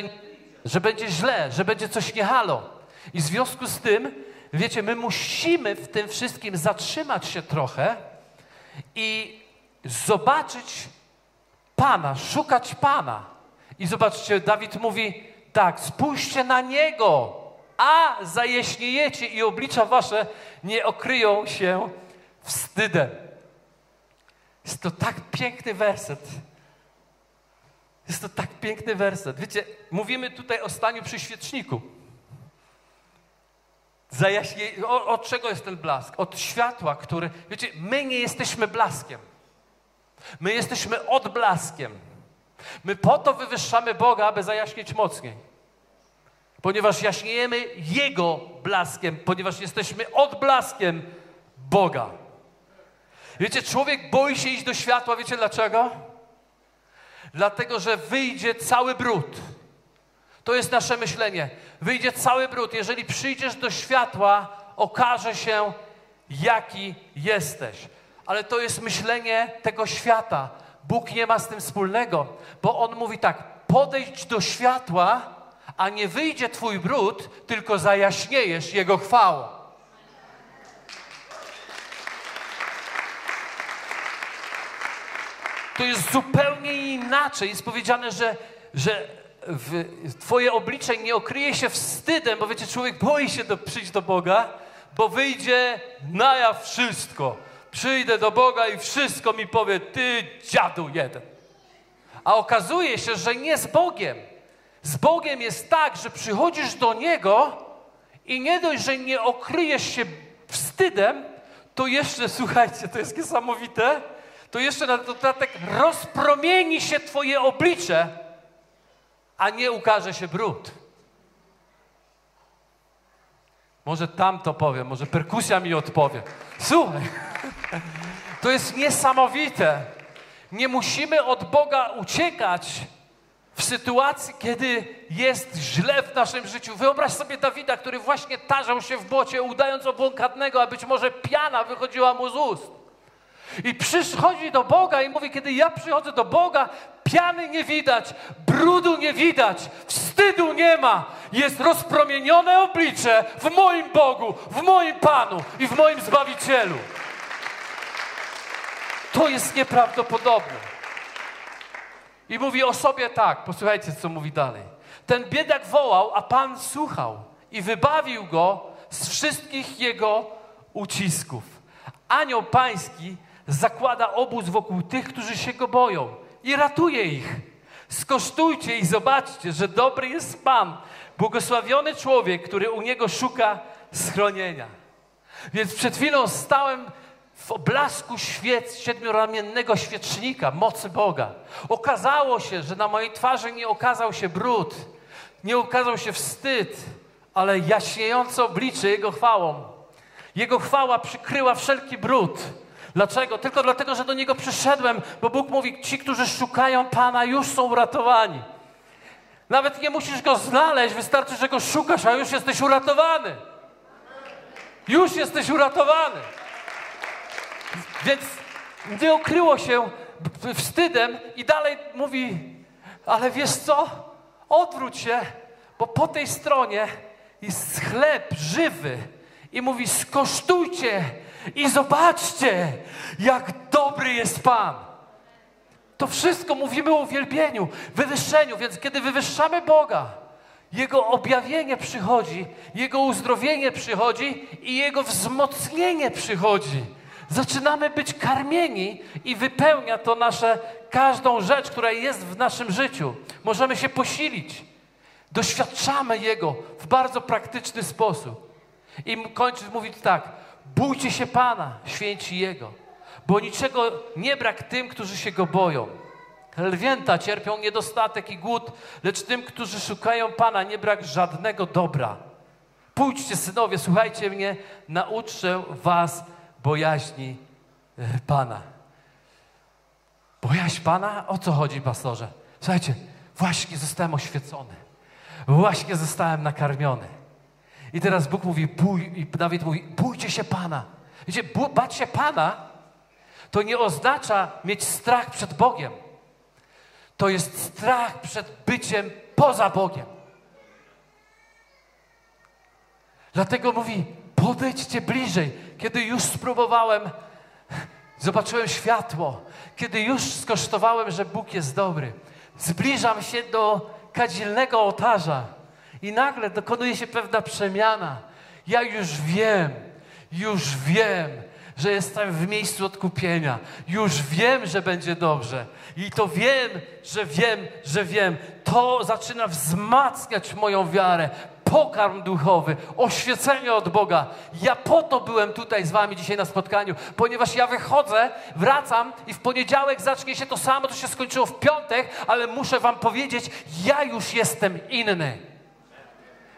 że będzie źle, że będzie coś nie halo. I w związku z tym, wiecie, my musimy w tym wszystkim zatrzymać się trochę i zobaczyć Pana, szukać Pana. I zobaczcie, Dawid mówi, tak, spójrzcie na Niego, a zajeśniejecie i oblicza wasze nie okryją się wstydem. Jest to tak piękny werset. Jest to tak piękny werset. Wiecie, mówimy tutaj o staniu przy świeczniku. Zajaśnie... Od czego jest ten blask? Od światła, który... Wiecie, my nie jesteśmy blaskiem. My jesteśmy odblaskiem. My po to wywyższamy Boga, aby zajaśnieć mocniej. Ponieważ jaśniejemy Jego blaskiem, ponieważ jesteśmy odblaskiem Boga. Wiecie, człowiek boi się iść do światła, wiecie dlaczego? Dlatego, że wyjdzie cały brud. To jest nasze myślenie. Wyjdzie cały brud. Jeżeli przyjdziesz do światła, okaże się, jaki jesteś ale to jest myślenie tego świata. Bóg nie ma z tym wspólnego, bo On mówi tak, podejdź do światła, a nie wyjdzie Twój brud, tylko zajaśniejesz Jego chwałą. To jest zupełnie inaczej. Jest powiedziane, że, że w Twoje oblicze nie okryje się wstydem, bo wiecie, człowiek boi się do, przyjść do Boga, bo wyjdzie na jaw wszystko. Przyjdę do Boga i wszystko mi powie, ty dziadu jeden. A okazuje się, że nie z Bogiem. Z Bogiem jest tak, że przychodzisz do Niego i nie dość, że nie okryjesz się wstydem, to jeszcze, słuchajcie, to jest niesamowite, to jeszcze na dodatek rozpromieni się Twoje oblicze, a nie ukaże się brud. Może tam to powiem, może perkusja mi odpowie. Słuchaj, to jest niesamowite. Nie musimy od Boga uciekać w sytuacji, kiedy jest źle w naszym życiu. Wyobraź sobie Dawida, który właśnie tarzał się w błocie, udając obłąkadnego, a być może piana wychodziła mu z ust. I przychodzi do Boga i mówi, kiedy ja przychodzę do Boga, piany nie widać, brudu nie widać, wstydu nie ma. Jest rozpromienione oblicze w moim Bogu, w moim Panu i w moim Zbawicielu. To jest nieprawdopodobne. I mówi o sobie tak, posłuchajcie, co mówi dalej. Ten biedak wołał, a Pan słuchał i wybawił go z wszystkich jego ucisków. Anioł Pański zakłada obóz wokół tych, którzy się go boją i ratuje ich. Skosztujcie i zobaczcie, że dobry jest Pan, błogosławiony człowiek, który u niego szuka schronienia. Więc przed chwilą stałem w oblasku świec siedmioramiennego świecznika mocy Boga. Okazało się, że na mojej twarzy nie okazał się brud, nie okazał się wstyd, ale jaśniejące oblicze Jego chwałą. Jego chwała przykryła wszelki brud. Dlaczego? Tylko dlatego, że do Niego przyszedłem, bo Bóg mówi, ci, którzy szukają Pana, już są uratowani. Nawet nie musisz Go znaleźć, wystarczy, że Go szukasz, a już jesteś uratowany. Już jesteś uratowany. Więc nie okryło się wstydem i dalej mówi, ale wiesz co? Odwróć się, bo po tej stronie jest chleb żywy i mówi, skosztujcie i zobaczcie, jak dobry jest Pan. To wszystko mówimy o uwielbieniu, wywyższeniu, więc kiedy wywyższamy Boga, Jego objawienie przychodzi, Jego uzdrowienie przychodzi i Jego wzmocnienie przychodzi zaczynamy być karmieni i wypełnia to nasze każdą rzecz, która jest w naszym życiu. Możemy się posilić. Doświadczamy Jego w bardzo praktyczny sposób. I kończy mówić tak: bójcie się Pana, święci Jego, bo niczego nie brak tym, którzy się Go boją. Lwięta cierpią niedostatek i głód, lecz tym, którzy szukają Pana, nie brak żadnego dobra. Pójdźcie, synowie, słuchajcie mnie, nauczę was bojaźni e, Pana. Bojaźń Pana? O co chodzi, pastorze? Słuchajcie, właśnie zostałem oświecony. Właśnie zostałem nakarmiony. I teraz Bóg mówi, bój, i Dawid mówi, bójcie się Pana. Wiecie, bać się Pana to nie oznacza mieć strach przed Bogiem. To jest strach przed byciem poza Bogiem. Dlatego mówi, podejdźcie bliżej. Kiedy już spróbowałem, zobaczyłem światło. Kiedy już skosztowałem, że Bóg jest dobry. Zbliżam się do kadzilnego ołtarza i nagle dokonuje się pewna przemiana. Ja już wiem, już wiem, że jestem w miejscu odkupienia. Już wiem, że będzie dobrze. I to wiem, że wiem, że wiem. To zaczyna wzmacniać moją wiarę pokarm duchowy, oświecenie od Boga. Ja po to byłem tutaj z Wami dzisiaj na spotkaniu, ponieważ ja wychodzę, wracam i w poniedziałek zacznie się to samo, co się skończyło w piątek, ale muszę Wam powiedzieć, ja już jestem inny.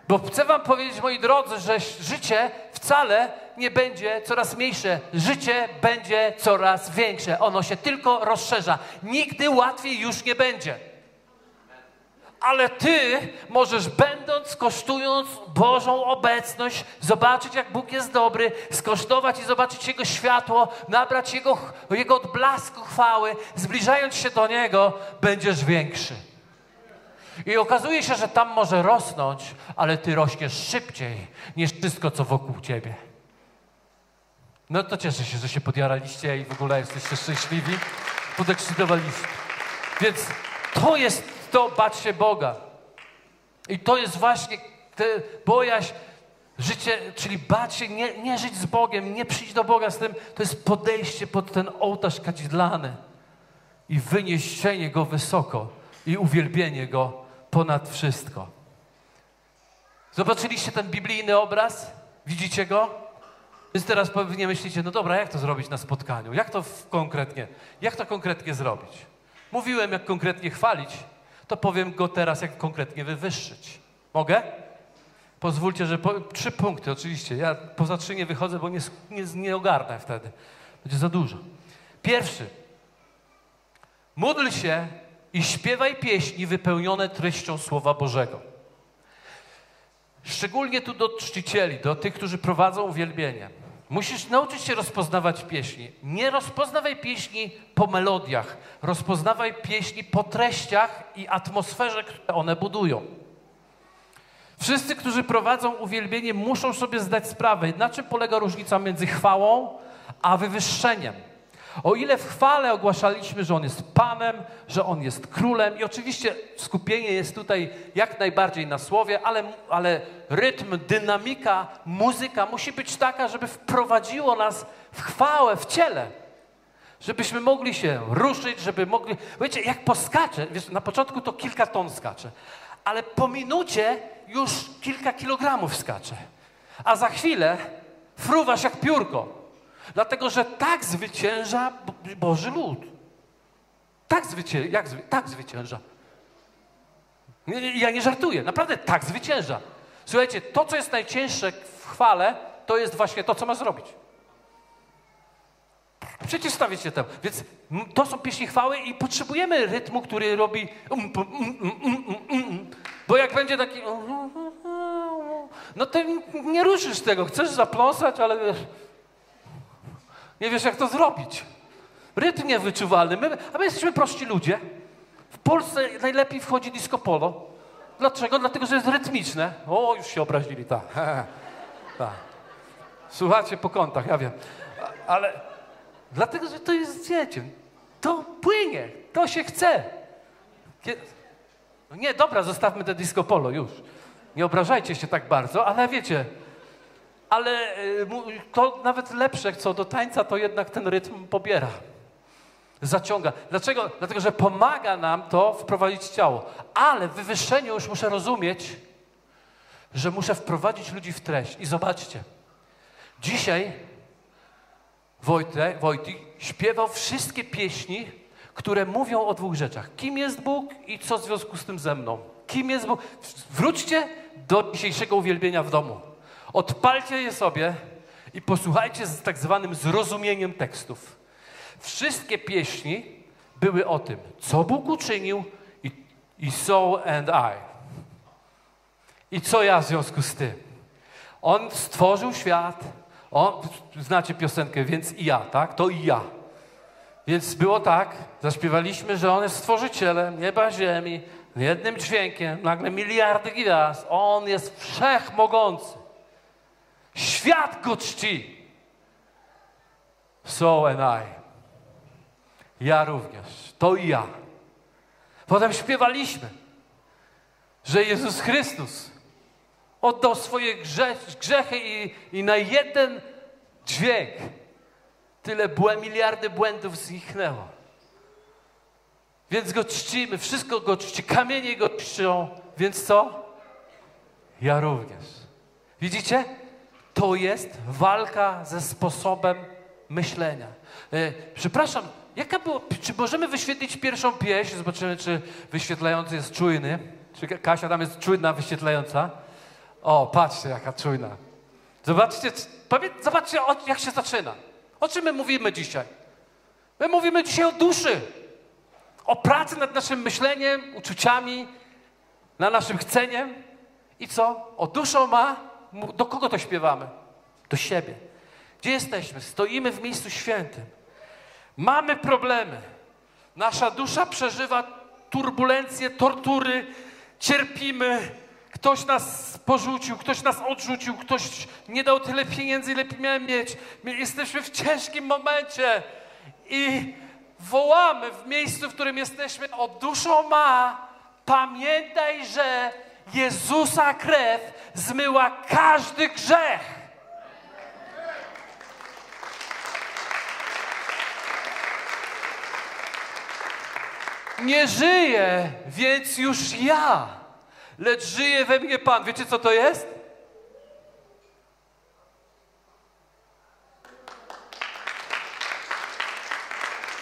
Bo chcę Wam powiedzieć, moi drodzy, że życie wcale nie będzie coraz mniejsze. Życie będzie coraz większe. Ono się tylko rozszerza. Nigdy łatwiej już nie będzie ale Ty możesz, będąc, kosztując Bożą obecność, zobaczyć, jak Bóg jest dobry, skosztować i zobaczyć Jego światło, nabrać Jego, Jego odblasku chwały, zbliżając się do Niego, będziesz większy. I okazuje się, że tam może rosnąć, ale Ty rośniesz szybciej niż wszystko, co wokół Ciebie. No to cieszę się, że się podjaraliście i w ogóle jesteście szczęśliwi. podekscytowaliśmy. Więc to jest to, bać się Boga. I to jest właśnie te bojaźń, życie, czyli bać się, nie, nie żyć z Bogiem, nie przyjść do Boga z tym, to jest podejście pod ten ołtarz kadzidlany i wyniesienie Go wysoko i uwielbienie Go ponad wszystko. Zobaczyliście ten biblijny obraz? Widzicie go? Więc teraz pewnie myślicie, no dobra, jak to zrobić na spotkaniu? Jak to konkretnie, jak to konkretnie zrobić? Mówiłem, jak konkretnie chwalić, to powiem go teraz, jak konkretnie wywyższyć. Mogę? Pozwólcie, że po, trzy punkty oczywiście. Ja poza trzy nie wychodzę, bo nie, nie, nie ogarnę wtedy. Będzie za dużo. Pierwszy. Módl się i śpiewaj pieśni wypełnione treścią Słowa Bożego. Szczególnie tu do czcicieli, do tych, którzy prowadzą uwielbienie. Musisz nauczyć się rozpoznawać pieśni. Nie rozpoznawaj pieśni po melodiach. Rozpoznawaj pieśni po treściach i atmosferze, które one budują. Wszyscy, którzy prowadzą uwielbienie, muszą sobie zdać sprawę, na czym polega różnica między chwałą a wywyższeniem. O ile w chwale ogłaszaliśmy, że On jest Panem, że On jest Królem i oczywiście skupienie jest tutaj jak najbardziej na słowie, ale, ale rytm, dynamika, muzyka musi być taka, żeby wprowadziło nas w chwałę, w ciele. Żebyśmy mogli się ruszyć, żeby mogli... Wiecie, jak poskaczę, wiesz, na początku to kilka ton skacze, ale po minucie już kilka kilogramów skacze. A za chwilę fruwasz jak piórko. Dlatego, że tak zwycięża Boży lud. Tak zwycięża. Jak tak zwycięża. Ja nie żartuję. Naprawdę tak zwycięża. Słuchajcie, to, co jest najcięższe w chwale, to jest właśnie to, co ma zrobić. Przeciwstawić się temu. Więc to są pieśni chwały i potrzebujemy rytmu, który robi um, um, um, bo jak będzie taki no to nie ruszysz tego. Chcesz zapląsać, ale wiesz, nie wiesz, jak to zrobić. Rytm niewyczuwalny. My, a my jesteśmy prości ludzie. W Polsce najlepiej wchodzi disco polo. Dlaczego? Dlatego, że jest rytmiczne. O, już się obrazili, tak. Ta. Słuchacie po kątach, ja wiem. Ale dlatego, że to jest, wiecie, to płynie, to się chce. No nie, dobra, zostawmy te disco polo już. Nie obrażajcie się tak bardzo, ale wiecie, ale y, to nawet lepsze co do tańca, to jednak ten rytm pobiera. Zaciąga. Dlaczego? Dlatego, że pomaga nam to wprowadzić ciało. Ale w wywyższeniu już muszę rozumieć, że muszę wprowadzić ludzi w treść. I zobaczcie, dzisiaj Wojtek, Wojtek śpiewał wszystkie pieśni, które mówią o dwóch rzeczach. Kim jest Bóg i co w związku z tym ze mną. Kim jest Bóg? Wróćcie do dzisiejszego uwielbienia w domu. Odpalcie je sobie i posłuchajcie z tak zwanym zrozumieniem tekstów. Wszystkie pieśni były o tym, co Bóg uczynił i, i so and I. I co ja w związku z tym? On stworzył świat, on, znacie piosenkę, więc i ja, tak? To i ja. Więc było tak, zaśpiewaliśmy, że On jest stworzycielem nieba, ziemi, jednym dźwiękiem, nagle miliardy gwiazd. On jest wszechmogący. Świat go czci. So and I. Ja również. To i ja. Potem śpiewaliśmy, że Jezus Chrystus oddał swoje grzechy i, i na jeden dźwięk tyle błę, miliardy błędów zniknęło. Więc go czcimy, wszystko go czci, kamienie go czczą, więc co? Ja również. Widzicie? To jest walka ze sposobem myślenia. E, przepraszam, jaka było, czy możemy wyświetlić pierwszą pieśń? Zobaczymy, czy wyświetlający jest czujny. Czy Kasia tam jest czujna, wyświetlająca? O, patrzcie, jaka czujna. Zobaczcie, zobaczcie jak się zaczyna. O czym my mówimy dzisiaj? My mówimy dzisiaj o duszy. O pracy nad naszym myśleniem, uczuciami, nad naszym chceniem. I co? O duszą ma do kogo to śpiewamy? Do siebie. Gdzie jesteśmy? Stoimy w miejscu świętym. Mamy problemy. Nasza dusza przeżywa turbulencje, tortury, cierpimy. Ktoś nas porzucił, ktoś nas odrzucił, ktoś nie dał tyle pieniędzy, ile miałem mieć. My jesteśmy w ciężkim momencie i wołamy w miejscu, w którym jesteśmy, o duszo ma, pamiętaj, że Jezusa krew zmyła każdy grzech. Nie żyję, więc już ja, lecz żyje we mnie Pan. Wiecie, co to jest?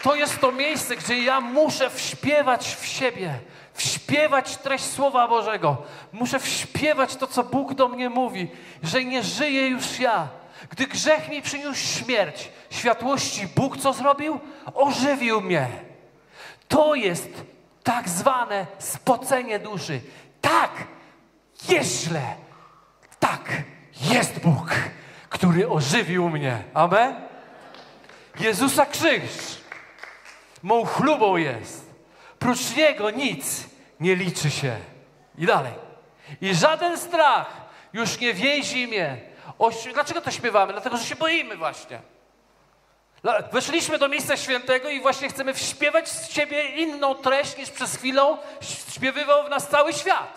To jest to miejsce, gdzie ja muszę wśpiewać w siebie, wśpiewać treść Słowa Bożego. Muszę wśpiewać to, co Bóg do mnie mówi, że nie żyję już ja. Gdy grzech mi przyniósł śmierć, światłości Bóg co zrobił? Ożywił mnie. To jest tak zwane spocenie duszy. Tak, jest źle. Tak, jest Bóg, który ożywił mnie. Amen? Jezusa krzyż mą chlubą jest. Prócz Niego nic nie liczy się. I dalej. I żaden strach już nie więzi mnie. O, dlaczego to śpiewamy? Dlatego, że się boimy właśnie. Weszliśmy do miejsca świętego i właśnie chcemy śpiewać z siebie inną treść niż przez chwilę śpiewywał w nas cały świat.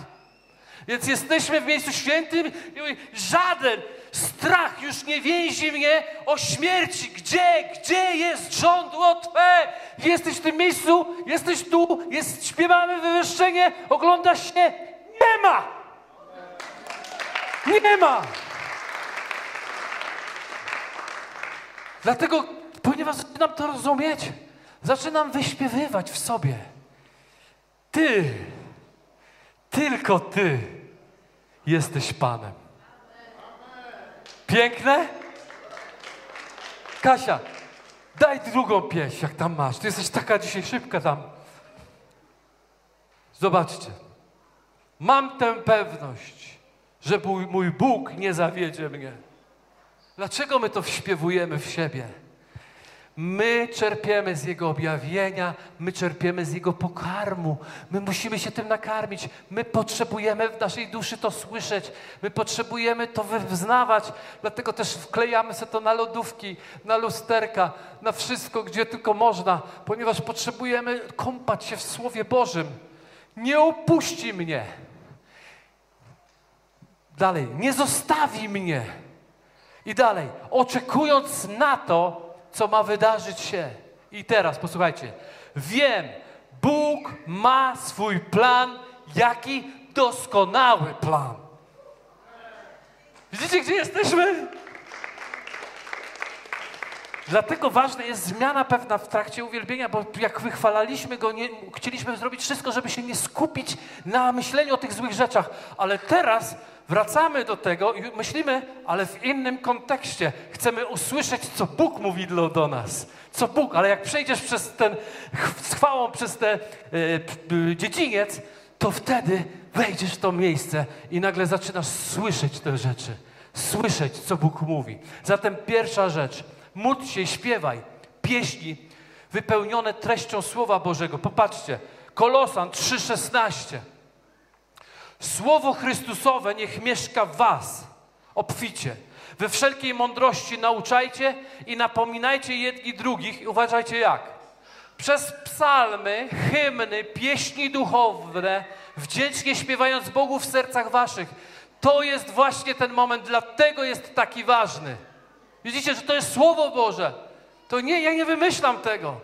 Więc jesteśmy w miejscu świętym i żaden strach już nie więzi mnie o śmierci. Gdzie, gdzie jest żądło Twe? Jesteś w tym miejscu, jesteś tu, jest, śpiewamy wywyższenie, oglądasz się, nie ma! Nie ma! Dlatego, ponieważ zaczynam to rozumieć, zaczynam wyśpiewywać w sobie. Ty, tylko Ty jesteś Panem. Piękne? Kasia, daj drugą pieśń, jak tam masz. Ty jesteś taka dzisiaj szybka tam. Zobaczcie. Mam tę pewność, że mój, Bóg nie zawiedzie mnie. Dlaczego my to śpiewujemy w siebie? My czerpiemy z Jego objawienia, my czerpiemy z Jego pokarmu. My musimy się tym nakarmić. My potrzebujemy w naszej duszy to słyszeć. My potrzebujemy to wyznawać. Dlatego też wklejamy sobie to na lodówki, na lusterka, na wszystko, gdzie tylko można, ponieważ potrzebujemy kąpać się w Słowie Bożym. Nie opuści mnie. Dalej, nie zostawi mnie. I dalej, oczekując na to, co ma wydarzyć się. I teraz posłuchajcie. Wiem, Bóg ma swój plan, jaki doskonały plan. Widzicie, gdzie jesteśmy? Dlatego ważna jest zmiana pewna w trakcie uwielbienia, bo jak wychwalaliśmy Go, nie, chcieliśmy zrobić wszystko, żeby się nie skupić na myśleniu o tych złych rzeczach. Ale teraz wracamy do tego i myślimy, ale w innym kontekście. Chcemy usłyszeć, co Bóg mówi do nas. Co Bóg, ale jak przejdziesz przez ten, z chwałą przez ten e, dziedziniec, to wtedy wejdziesz w to miejsce i nagle zaczynasz słyszeć te rzeczy. Słyszeć, co Bóg mówi. Zatem pierwsza rzecz. Módl się, śpiewaj. Pieśni wypełnione treścią Słowa Bożego. Popatrzcie. Kolosan 3,16. Słowo Chrystusowe niech mieszka w was obficie. We wszelkiej mądrości nauczajcie i napominajcie jedni drugich. I uważajcie jak. Przez psalmy, hymny, pieśni duchowne, wdzięcznie śpiewając Bogu w sercach waszych. To jest właśnie ten moment, dlatego jest taki ważny. Widzicie, że to jest Słowo Boże. To nie, ja nie wymyślam tego.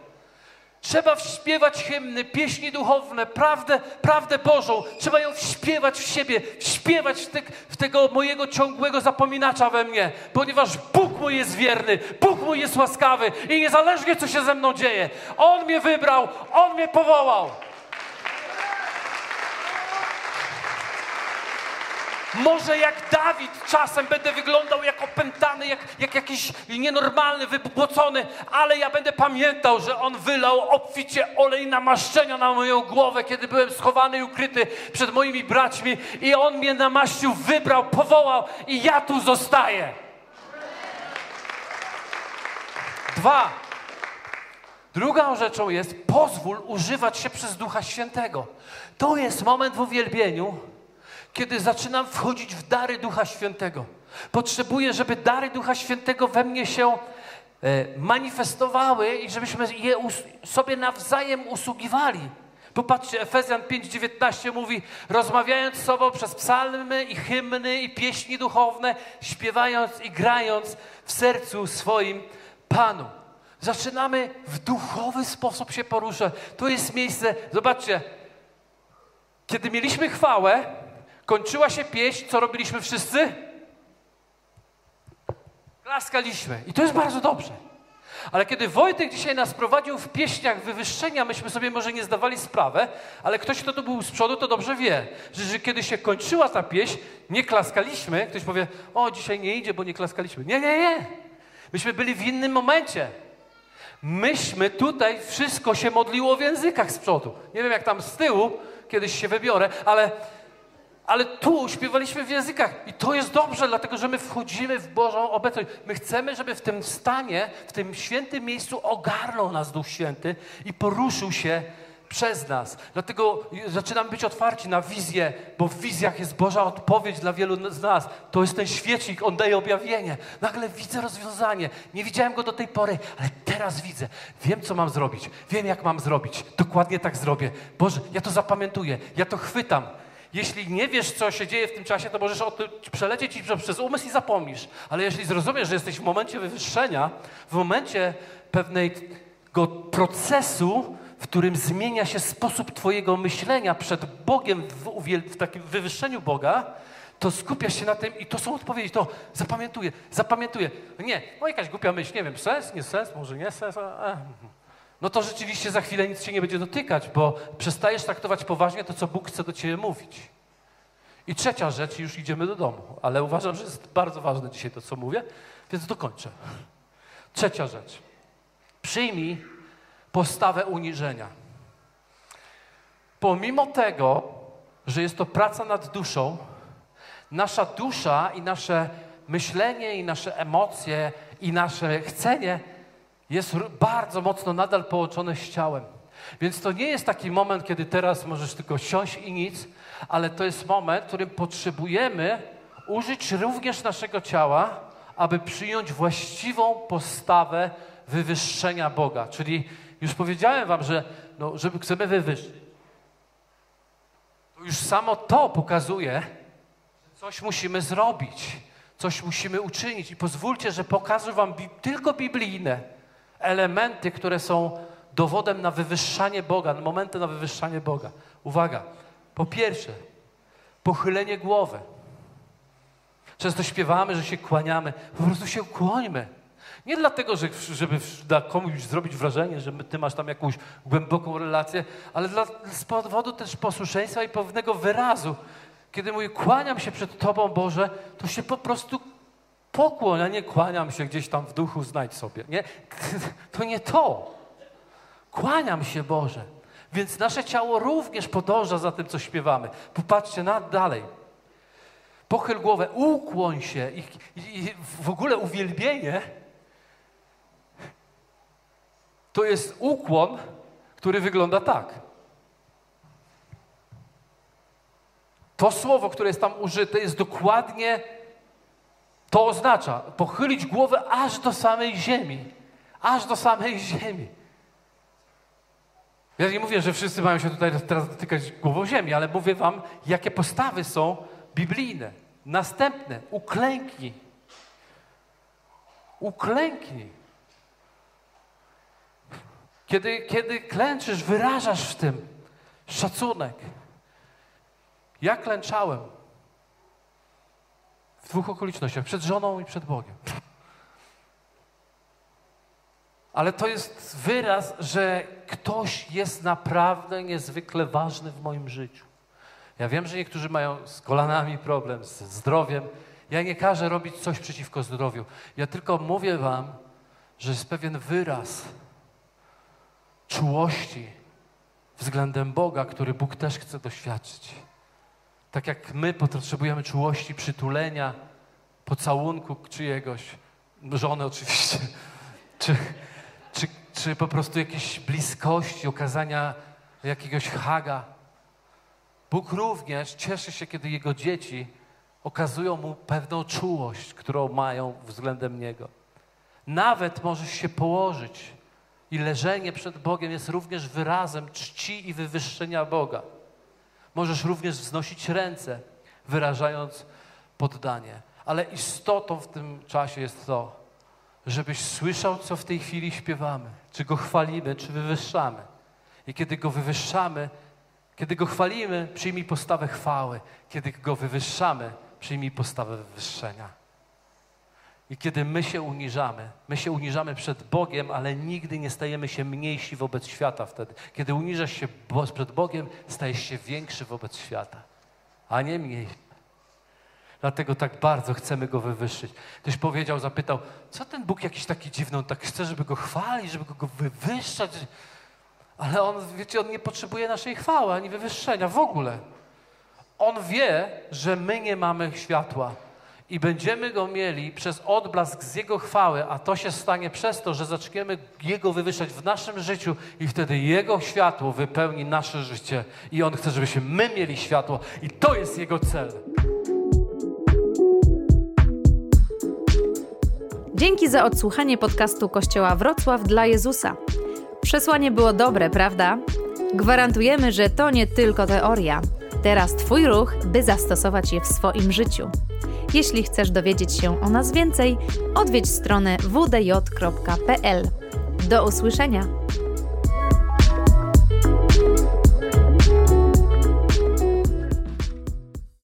Trzeba śpiewać hymny, pieśni duchowne, prawdę, prawdę Bożą. Trzeba ją śpiewać w siebie, śpiewać w, te, w, tego mojego ciągłego zapominacza we mnie, ponieważ Bóg mój jest wierny, Bóg mój jest łaskawy i niezależnie co się ze mną dzieje, On mnie wybrał, On mnie powołał. Może jak Dawid czasem będę wyglądał jak opętany, jak, jak jakiś nienormalny, wypłocony, ale ja będę pamiętał, że On wylał obficie olej namaszczenia na moją głowę, kiedy byłem schowany i ukryty przed moimi braćmi i On mnie namaścił, wybrał, powołał i ja tu zostaję. Dwa. Drugą rzeczą jest pozwól używać się przez Ducha Świętego. To jest moment w uwielbieniu, kiedy zaczynam wchodzić w dary Ducha Świętego. Potrzebuję, żeby dary Ducha Świętego we mnie się e, manifestowały i żebyśmy je sobie nawzajem usługiwali. Popatrzcie, Efezjan 5,19 mówi, rozmawiając z sobą przez psalmy i hymny i pieśni duchowne, śpiewając i grając w sercu swoim Panu. Zaczynamy w duchowy sposób się poruszać. To jest miejsce, zobaczcie, kiedy mieliśmy chwałę, kończyła się pieśń, co robiliśmy wszyscy? Klaskaliśmy. I to jest bardzo dobrze. Ale kiedy Wojtek dzisiaj nas prowadził w pieśniach wywyższenia, myśmy sobie może nie zdawali sprawę, ale ktoś, kto tu był z przodu, to dobrze wie, że, że kiedy się kończyła ta pieśń, nie klaskaliśmy. Ktoś powie, o, dzisiaj nie idzie, bo nie klaskaliśmy. Nie, nie, nie. Myśmy byli w innym momencie. Myśmy tutaj wszystko się modliło w językach z przodu. Nie wiem, jak tam z tyłu, kiedyś się wybiorę, ale ale tu śpiewaliśmy w językach i to jest dobrze, dlatego że my wchodzimy w Bożą obecność. My chcemy, żeby w tym stanie, w tym świętym miejscu ogarnął nas Duch Święty i poruszył się przez nas. Dlatego zaczynamy być otwarci na wizję, bo w wizjach jest Boża odpowiedź dla wielu z nas. To jest ten świecznik, on daje objawienie. Nagle widzę rozwiązanie. Nie widziałem go do tej pory, ale teraz widzę. Wiem, co mam zrobić. Wiem, jak mam zrobić. Dokładnie tak zrobię. Boże, ja to zapamiętuję. Ja to chwytam. Jeśli nie wiesz, co się dzieje w tym czasie, to możesz o tym przelecieć ci przez umysł i zapomnisz. Ale jeśli zrozumiesz, że jesteś w momencie wywyższenia, w momencie pewnego procesu, w którym zmienia się sposób Twojego myślenia przed Bogiem, w, w takim wywyższeniu Boga, to skupiasz się na tym i to są odpowiedzi. To zapamiętuję, zapamiętuję. Nie, no jakaś głupia myśl, nie wiem, sens, nie sens, może nie sens. A, no to rzeczywiście za chwilę nic się nie będzie dotykać, bo przestajesz traktować poważnie to, co Bóg chce do ciebie mówić. I trzecia rzecz, już idziemy do domu, ale uważam, że jest bardzo ważne dzisiaj to, co mówię, więc dokończę. Trzecia rzecz. Przyjmij postawę uniżenia. Pomimo tego, że jest to praca nad duszą, nasza dusza i nasze myślenie, i nasze emocje, i nasze chcenie jest bardzo mocno nadal połączone z ciałem. Więc to nie jest taki moment, kiedy teraz możesz tylko siąść i nic, ale to jest moment, w którym potrzebujemy użyć również naszego ciała, aby przyjąć właściwą postawę wywyższenia Boga. Czyli już powiedziałem wam, że no, żeby chcemy wywyższyć, to już samo to pokazuje, że coś musimy zrobić, coś musimy uczynić. I pozwólcie, że pokażę wam bi tylko biblijne elementy, które są dowodem na wywyższanie Boga, momenty na wywyższanie Boga. Uwaga, po pierwsze, pochylenie głowy. Często śpiewamy, że się kłaniamy. Po prostu się kłońmy. Nie dlatego, że, żeby dla komuś zrobić wrażenie, że ty masz tam jakąś głęboką relację, ale dla, z powodu też posłuszeństwa i pewnego wyrazu. Kiedy mówię, kłaniam się przed Tobą, Boże, to się po prostu pokłoń, a nie kłaniam się gdzieś tam w duchu, znajdź sobie. Nie? To nie to. Kłaniam się, Boże. Więc nasze ciało również podąża za tym, co śpiewamy. Popatrzcie na dalej. Pochyl głowę, ukłoń się i, i, i w ogóle uwielbienie to jest ukłon, który wygląda tak. To słowo, które jest tam użyte, jest dokładnie to oznacza pochylić głowę aż do samej ziemi. Aż do samej ziemi. Ja nie mówię, że wszyscy mają się tutaj teraz dotykać głową ziemi, ale mówię wam, jakie postawy są biblijne. Następne, uklęknij. Uklęknij. Kiedy, kiedy klęczysz, wyrażasz w tym szacunek. Ja klęczałem w dwóch okolicznościach, przed żoną i przed Bogiem. Ale to jest wyraz, że ktoś jest naprawdę niezwykle ważny w moim życiu. Ja wiem, że niektórzy mają z kolanami problem, z zdrowiem. Ja nie każę robić coś przeciwko zdrowiu. Ja tylko mówię wam, że jest pewien wyraz czułości względem Boga, który Bóg też chce doświadczyć. Tak jak my potrzebujemy czułości, przytulenia, pocałunku czyjegoś, żony oczywiście, czy, czy, czy po prostu jakiejś bliskości, okazania jakiegoś haga. Bóg również cieszy się, kiedy Jego dzieci okazują Mu pewną czułość, którą mają względem Niego. Nawet możesz się położyć i leżenie przed Bogiem jest również wyrazem czci i wywyższenia Boga. Możesz również wznosić ręce, wyrażając poddanie. Ale istotą w tym czasie jest to, żebyś słyszał, co w tej chwili śpiewamy. Czy go chwalimy, czy wywyższamy. I kiedy go wywyższamy, kiedy go chwalimy, przyjmij postawę chwały. Kiedy go wywyższamy, przyjmij postawę wywyższenia. I kiedy my się uniżamy, my się uniżamy przed Bogiem, ale nigdy nie stajemy się mniejsi wobec świata wtedy. Kiedy uniżasz się przed Bogiem, stajesz się większy wobec świata, a nie mniejszy. Dlatego tak bardzo chcemy Go wywyższyć. Ktoś powiedział, zapytał, co ten Bóg jakiś taki dziwny, on tak chce, żeby Go chwalić, żeby Go wywyższać. Ale On, wiecie, On nie potrzebuje naszej chwały, ani wywyższenia w ogóle. On wie, że my nie mamy światła i będziemy Go mieli przez odblask z Jego chwały, a to się stanie przez to, że zaczniemy Jego wywyższać w naszym życiu i wtedy Jego światło wypełni nasze życie i On chce, żebyśmy my mieli światło i to jest Jego cel. Dzięki za odsłuchanie podcastu Kościoła Wrocław dla Jezusa. Przesłanie było dobre, prawda? Gwarantujemy, że to nie tylko teoria. Teraz Twój ruch, by zastosować je w swoim życiu. Jeśli chcesz dowiedzieć się o nas więcej, odwiedź stronę wdj.pl. Do usłyszenia!